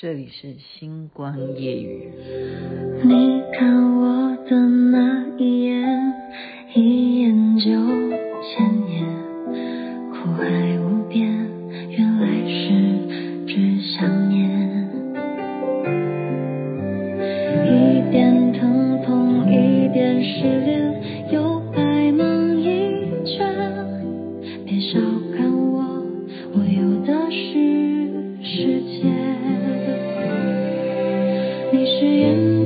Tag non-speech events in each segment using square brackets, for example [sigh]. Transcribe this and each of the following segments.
这里是星光夜雨。你看我的你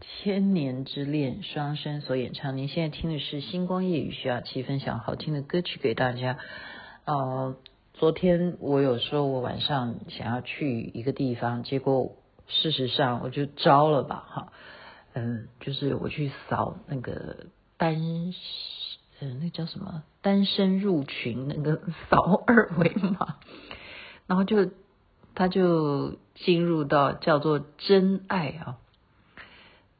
千年之恋双生所演唱。您现在听的是星光夜语，需要七分享好听的歌曲给大家。呃，昨天我有说我晚上想要去一个地方，结果事实上我就招了吧，哈，嗯，就是我去扫那个单，嗯、那叫什么单身入群那个扫二维码，[laughs] 然后就。他就进入到叫做真爱啊，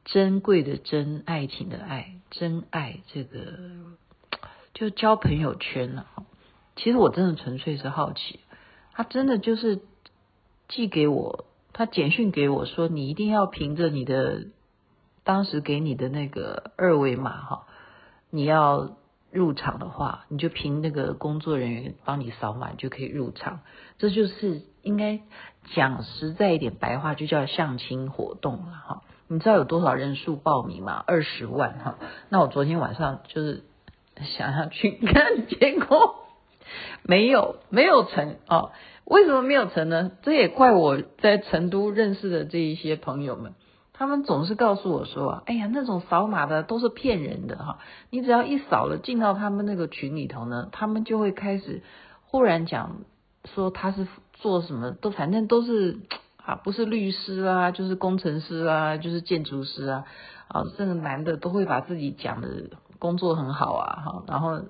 珍贵的珍，爱情的爱，真爱这个就交朋友圈了。其实我真的纯粹是好奇，他真的就是寄给我，他简讯给我说，你一定要凭着你的当时给你的那个二维码哈，你要。入场的话，你就凭那个工作人员帮你扫码就可以入场。这就是应该讲实在一点白话，就叫相亲活动了哈。你知道有多少人数报名吗？二十万哈。那我昨天晚上就是想要去看，[laughs] 结果没有没有成哦。为什么没有成呢？这也怪我在成都认识的这一些朋友们。他们总是告诉我说：“哎呀，那种扫码的都是骗人的哈！你只要一扫了，进到他们那个群里头呢，他们就会开始忽然讲说他是做什么，都反正都是啊，不是律师啊，就是工程师啊，就是建筑师啊，啊，这个男的都会把自己讲的工作很好啊，哈，然后。”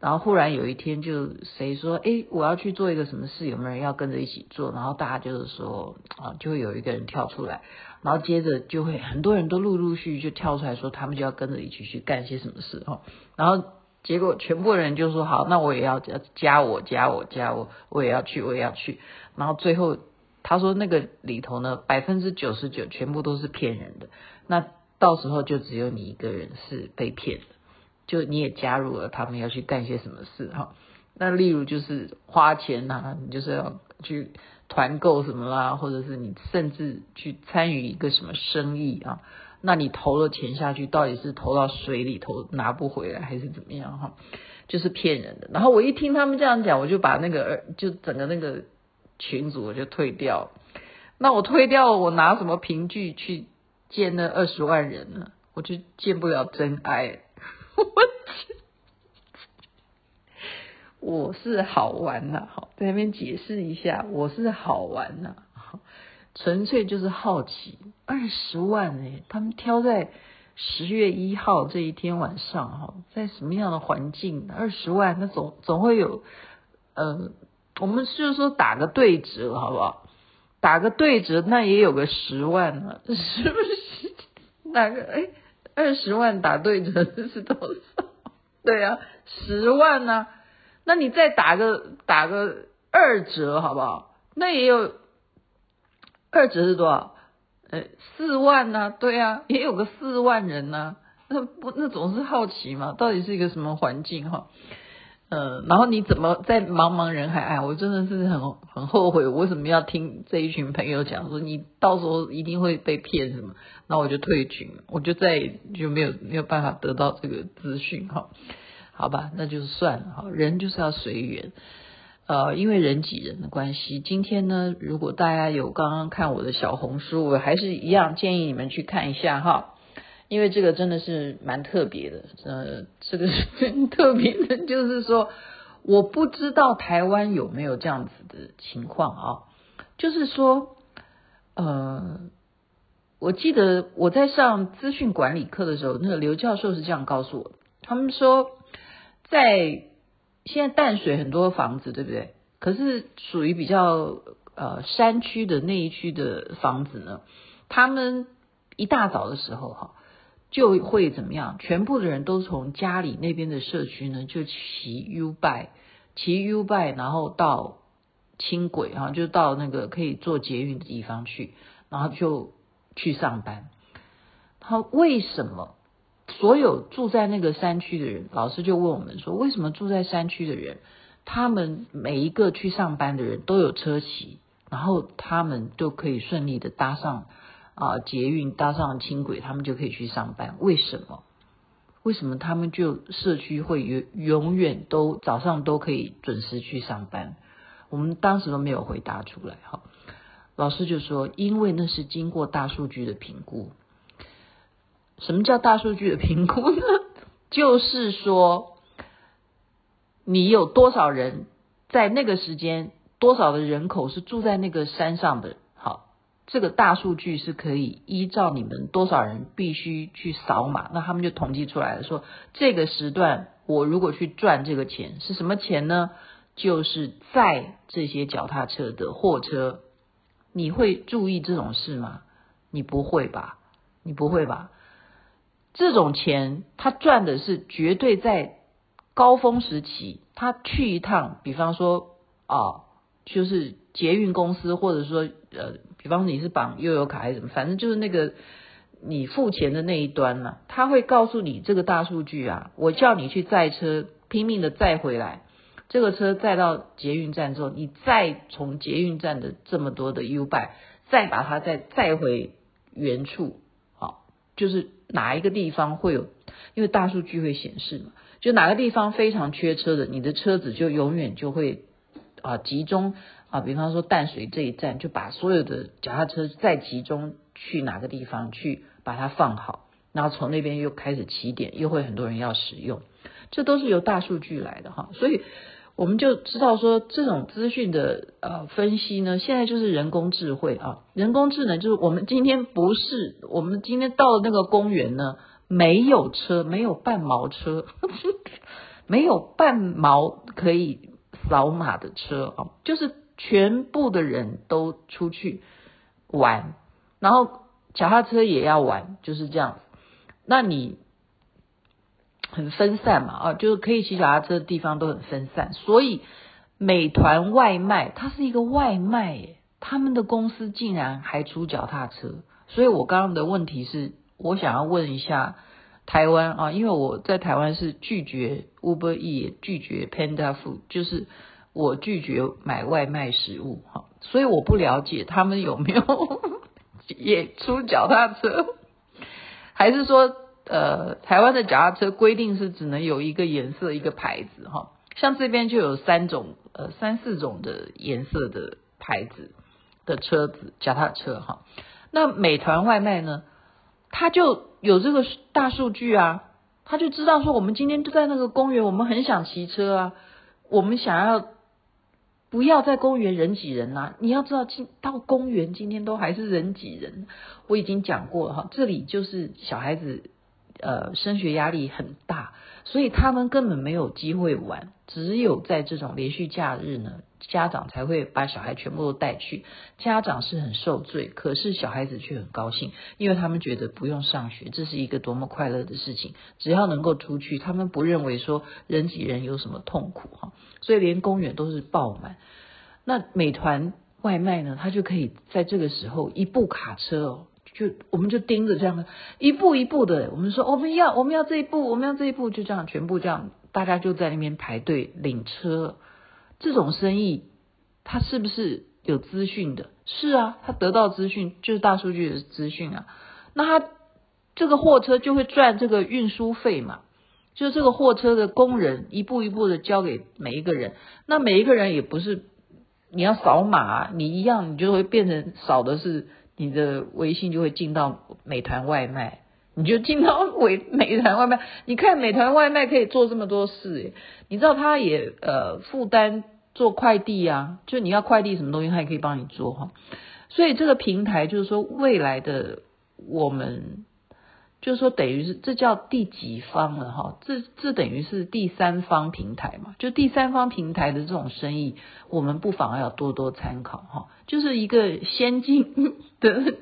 然后忽然有一天，就谁说，哎，我要去做一个什么事，有没有人要跟着一起做？然后大家就是说，啊，就会有一个人跳出来，然后接着就会很多人都陆陆续续就跳出来说，他们就要跟着一起去干些什么事哈。然后结果全部人就说，好，那我也要加加我加我加我，我也要去我也要去。然后最后他说那个里头呢，百分之九十九全部都是骗人的，那到时候就只有你一个人是被骗的。就你也加入了，他们要去干些什么事哈？那例如就是花钱呐、你就是要去团购什么啦，或者是你甚至去参与一个什么生意啊？那你投了钱下去，到底是投到水里头拿不回来，还是怎么样哈？就是骗人的。然后我一听他们这样讲，我就把那个就整个那个群组我就退掉。那我退掉，我拿什么凭据去见那二十万人呢？我就见不了真爱。我 [laughs] 我是好玩呐，好在那边解释一下，我是好玩呐，纯粹就是好奇。二十万哎，他们挑在十月一号这一天晚上哈，在什么样的环境？二十万，那总总会有，呃，我们就是说打个对折好不好？打个对折，那也有个十万呢，[laughs] 是不是？哪个哎？二十万打对折是多少？对啊，十万呢、那你再打个打个二折好不好？那也有二折是多少？呃，四万呢、对啊，也有个四万人呢、那不那总是好奇嘛，到底是一个什么环境哈？嗯，然后你怎么在茫茫人海？哎，我真的是很很后悔，我为什么要听这一群朋友讲说你到时候一定会被骗什么？那我就退群，我就再也就没有没有办法得到这个资讯哈。好吧，那就算了哈，人就是要随缘。呃，因为人挤人的关系，今天呢，如果大家有刚刚看我的小红书，我还是一样建议你们去看一下哈。因为这个真的是蛮特别的，呃，这个是真特别的，就是说，我不知道台湾有没有这样子的情况啊，就是说，呃，我记得我在上资讯管理课的时候，那个刘教授是这样告诉我，他们说，在现在淡水很多房子，对不对？可是属于比较呃山区的那一区的房子呢，他们一大早的时候哈。就会怎么样？全部的人都从家里那边的社区呢，就骑 U b i 骑 U b i 然后到轻轨哈，就到那个可以坐捷运的地方去，然后就去上班。他为什么所有住在那个山区的人，老师就问我们说，为什么住在山区的人，他们每一个去上班的人都有车骑，然后他们都可以顺利的搭上。啊，捷运搭上轻轨，他们就可以去上班。为什么？为什么他们就社区会永永远都早上都可以准时去上班？我们当时都没有回答出来。哈，老师就说，因为那是经过大数据的评估。什么叫大数据的评估呢？就是说，你有多少人在那个时间，多少的人口是住在那个山上的。这个大数据是可以依照你们多少人必须去扫码，那他们就统计出来了，说这个时段我如果去赚这个钱是什么钱呢？就是载这些脚踏车的货车。你会注意这种事吗？你不会吧？你不会吧？这种钱他赚的是绝对在高峰时期，他去一趟，比方说啊，就是捷运公司，或者说呃。比方说你是绑悠游卡还是什么，反正就是那个你付钱的那一端呢，他会告诉你这个大数据啊，我叫你去载车，拼命的载回来，这个车载到捷运站之后，你再从捷运站的这么多的 U-Bike，再把它再载回原处，好，就是哪一个地方会有，因为大数据会显示嘛，就哪个地方非常缺车的，你的车子就永远就会啊集中。啊，比方说淡水这一站，就把所有的脚踏车再集中去哪个地方去把它放好，然后从那边又开始起点，又会很多人要使用，这都是由大数据来的哈，所以我们就知道说这种资讯的呃分析呢，现在就是人工智慧啊，人工智能就是我们今天不是，我们今天到了那个公园呢，没有车，没有半毛车，[laughs] 没有半毛可以扫码的车啊，就是。全部的人都出去玩，然后脚踏车也要玩，就是这样子。那你很分散嘛，啊，就是可以骑脚踏车的地方都很分散。所以美团外卖它是一个外卖耶，他们的公司竟然还出脚踏车。所以我刚刚的问题是我想要问一下台湾啊，因为我在台湾是拒绝 Uber E，拒绝 Panda Food，就是。我拒绝买外卖食物，哈，所以我不了解他们有没有也出脚踏车，还是说，呃，台湾的脚踏车规定是只能有一个颜色一个牌子，哈，像这边就有三种，呃，三四种的颜色的牌子的车子，脚踏车，哈，那美团外卖呢，他就有这个大数据啊，他就知道说我们今天就在那个公园，我们很想骑车啊，我们想要。不要在公园人挤人呐！你要知道，今到公园今天都还是人挤人。我已经讲过了哈，这里就是小孩子，呃，升学压力很大，所以他们根本没有机会玩。只有在这种连续假日呢，家长才会把小孩全部都带去。家长是很受罪，可是小孩子却很高兴，因为他们觉得不用上学，这是一个多么快乐的事情。只要能够出去，他们不认为说人挤人有什么痛苦哈。所以连公园都是爆满。那美团外卖呢，他就可以在这个时候一部卡车哦。就我们就盯着这样的，一步一步的，我们说我们要我们要这一步，我们要这一步，就这样全部这样大家就在那边排队领车。这种生意，它是不是有资讯的？是啊，他得到资讯就是大数据的资讯啊。那他这个货车就会赚这个运输费嘛？就是这个货车的工人一步一步的交给每一个人，那每一个人也不是你要扫码，你一样你就会变成扫的是你的微信就会进到美团外卖，你就进到美美团外卖。你看美团外卖可以做这么多事，你知道他也呃负担做快递啊，就你要快递什么东西，他也可以帮你做哈。所以这个平台就是说未来的我们。就是说，等于是这叫第几方了哈？这这等于是第三方平台嘛？就第三方平台的这种生意，我们不妨要多多参考哈。就是一个先进的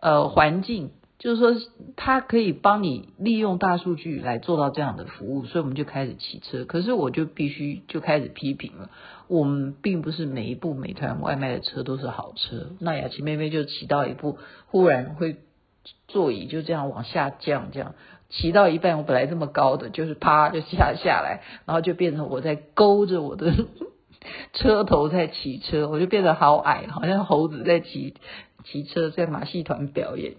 呃环境，就是说它可以帮你利用大数据来做到这样的服务，所以我们就开始骑车。可是我就必须就开始批评了，我们并不是每一部美团外卖的车都是好车。那雅琪妹妹就骑到一部，忽然会。座椅就这样往下降，这样骑到一半，我本来这么高的，就是啪就下下来，然后就变成我在勾着我的 [laughs] 车头在骑车，我就变得好矮，好像猴子在骑骑车，在马戏团表演。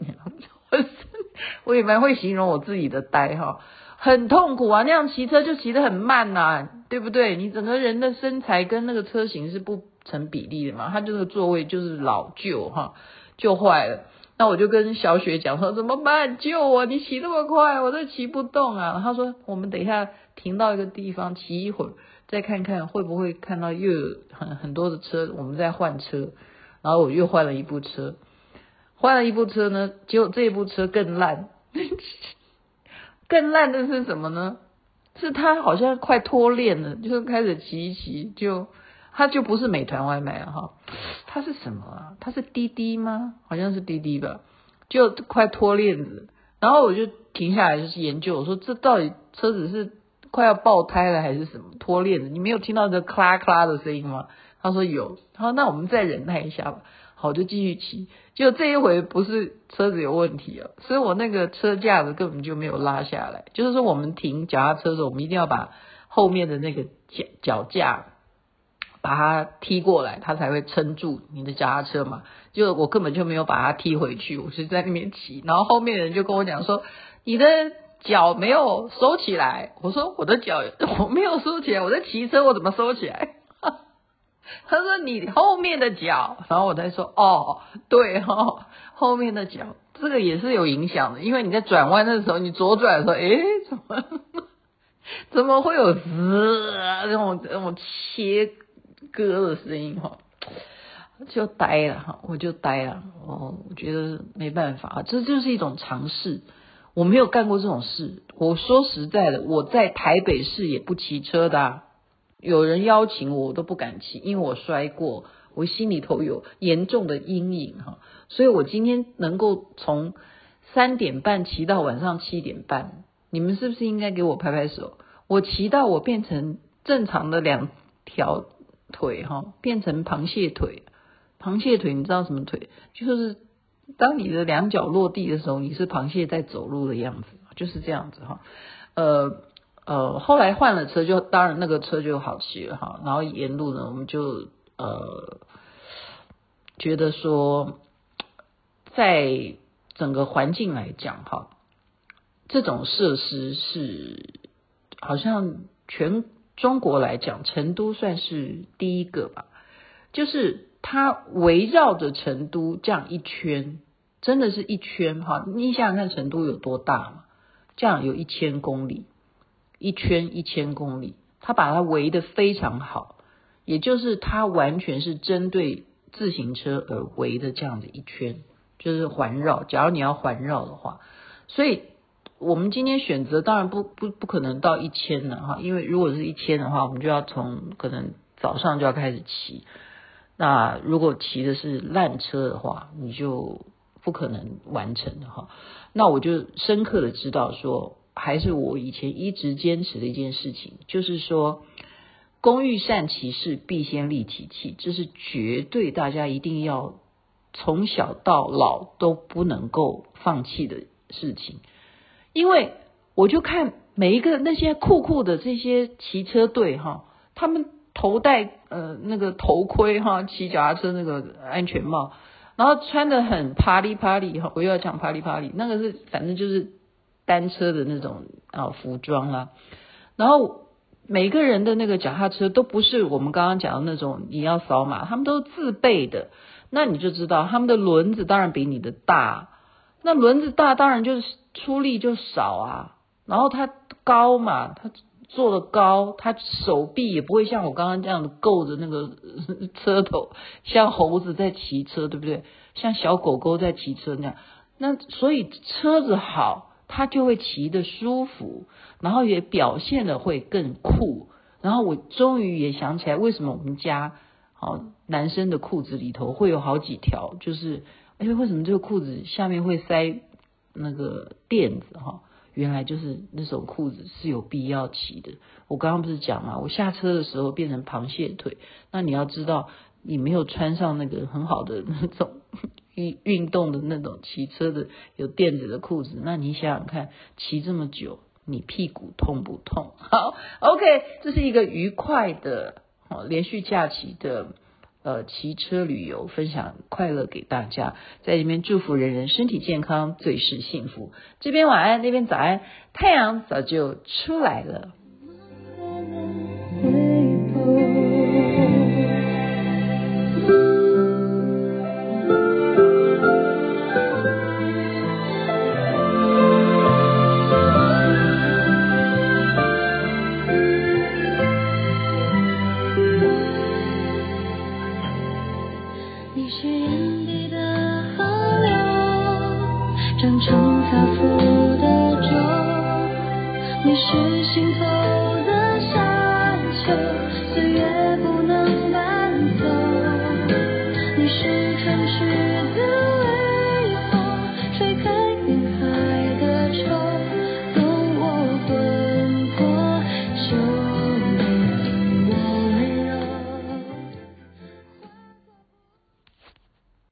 我也蛮会形容我自己的呆哈，很痛苦啊，那样骑车就骑得很慢呐、啊，对不对？你整个人的身材跟那个车型是不成比例的嘛，它这个座位就是老旧哈，就坏了。那我就跟小雪讲说，怎么办？救我！你骑那么快，我都骑不动啊。他说，我们等一下停到一个地方骑一会儿，再看看会不会看到又有很很多的车，我们再换车。然后我又换了一部车，换了一部车呢，结果这一部车更烂，[laughs] 更烂的是什么呢？是他好像快脱链了，就是开始骑一骑就。他就不是美团外卖了哈，他是什么啊？他是滴滴吗？好像是滴滴吧，就快脱链子，然后我就停下来就是研究，我说这到底车子是快要爆胎了还是什么脱链子？你没有听到这咔啦咔咔的声音吗？他说有，他说那我们再忍耐一下吧。我就继续骑，就这一回不是车子有问题啊，所以我那个车架子根本就没有拉下来。就是说我们停脚踏车的时候，我们一定要把后面的那个脚脚架。把它踢过来，它才会撑住你的脚踏车嘛。就我根本就没有把它踢回去，我是在那边骑。然后后面的人就跟我讲说：“你的脚没有收起来。”我说：“我的脚我没有收起来，我在骑车，我怎么收起来？”他说：“你后面的脚。”然后我在说：“哦，对哈，后面的脚这个也是有影响的，因为你在转弯的时候，你左转的时候，诶，怎么怎么会有滋啊这种这种切？”歌的声音哈，就呆了哈，我就呆了哦，我觉得没办法，这就是一种尝试。我没有干过这种事，我说实在的，我在台北市也不骑车的啊，有人邀请我，我都不敢骑，因为我摔过，我心里头有严重的阴影哈。所以我今天能够从三点半骑到晚上七点半，你们是不是应该给我拍拍手？我骑到我变成正常的两条。腿哈变成螃蟹腿，螃蟹腿你知道什么腿？就是当你的两脚落地的时候，你是螃蟹在走路的样子，就是这样子哈。呃呃，后来换了车就，当然那个车就好骑了哈。然后沿路呢，我们就呃觉得说，在整个环境来讲哈，这种设施是好像全。中国来讲，成都算是第一个吧，就是它围绕着成都这样一圈，真的是一圈哈。你想想看，成都有多大嘛？这样有一千公里，一圈一千公里，它把它围得非常好，也就是它完全是针对自行车而围的这样的一圈，就是环绕。假如你要环绕的话，所以。我们今天选择当然不不不可能到一千了哈，因为如果是一千的话，我们就要从可能早上就要开始骑。那如果骑的是烂车的话，你就不可能完成的哈。那我就深刻的知道说，还是我以前一直坚持的一件事情，就是说，工欲善其事，必先利其器，这是绝对大家一定要从小到老都不能够放弃的事情。因为我就看每一个那些酷酷的这些骑车队哈，他们头戴呃那个头盔哈，骑脚踏车那个安全帽，然后穿得很啪里啪里哈，我又要讲啪里啪里，那个是反正就是单车的那种啊服装啊，然后。每个人的那个脚踏车都不是我们刚刚讲的那种你要扫码，他们都是自备的，那你就知道他们的轮子当然比你的大，那轮子大当然就是出力就少啊，然后它高嘛，它做的高，它手臂也不会像我刚刚这样的够着那个车头，[laughs] 像猴子在骑车，对不对？像小狗狗在骑车那样，那所以车子好。他就会骑得舒服，然后也表现得会更酷。然后我终于也想起来，为什么我们家好男生的裤子里头会有好几条，就是哎，为什么这个裤子下面会塞那个垫子哈？原来就是那种裤子是有必要骑的。我刚刚不是讲嘛，我下车的时候变成螃蟹腿，那你要知道，你没有穿上那个很好的那种。运运动的那种骑车的有垫子的裤子，那你想想看，骑这么久，你屁股痛不痛？[laughs] 好，OK，这是一个愉快的，连续假期的呃骑车旅游，分享快乐给大家，在里面祝福人人身体健康，最是幸福。这边晚安，那边早安，太阳早就出来了。你是眼底的河流长成发福的舟你是心头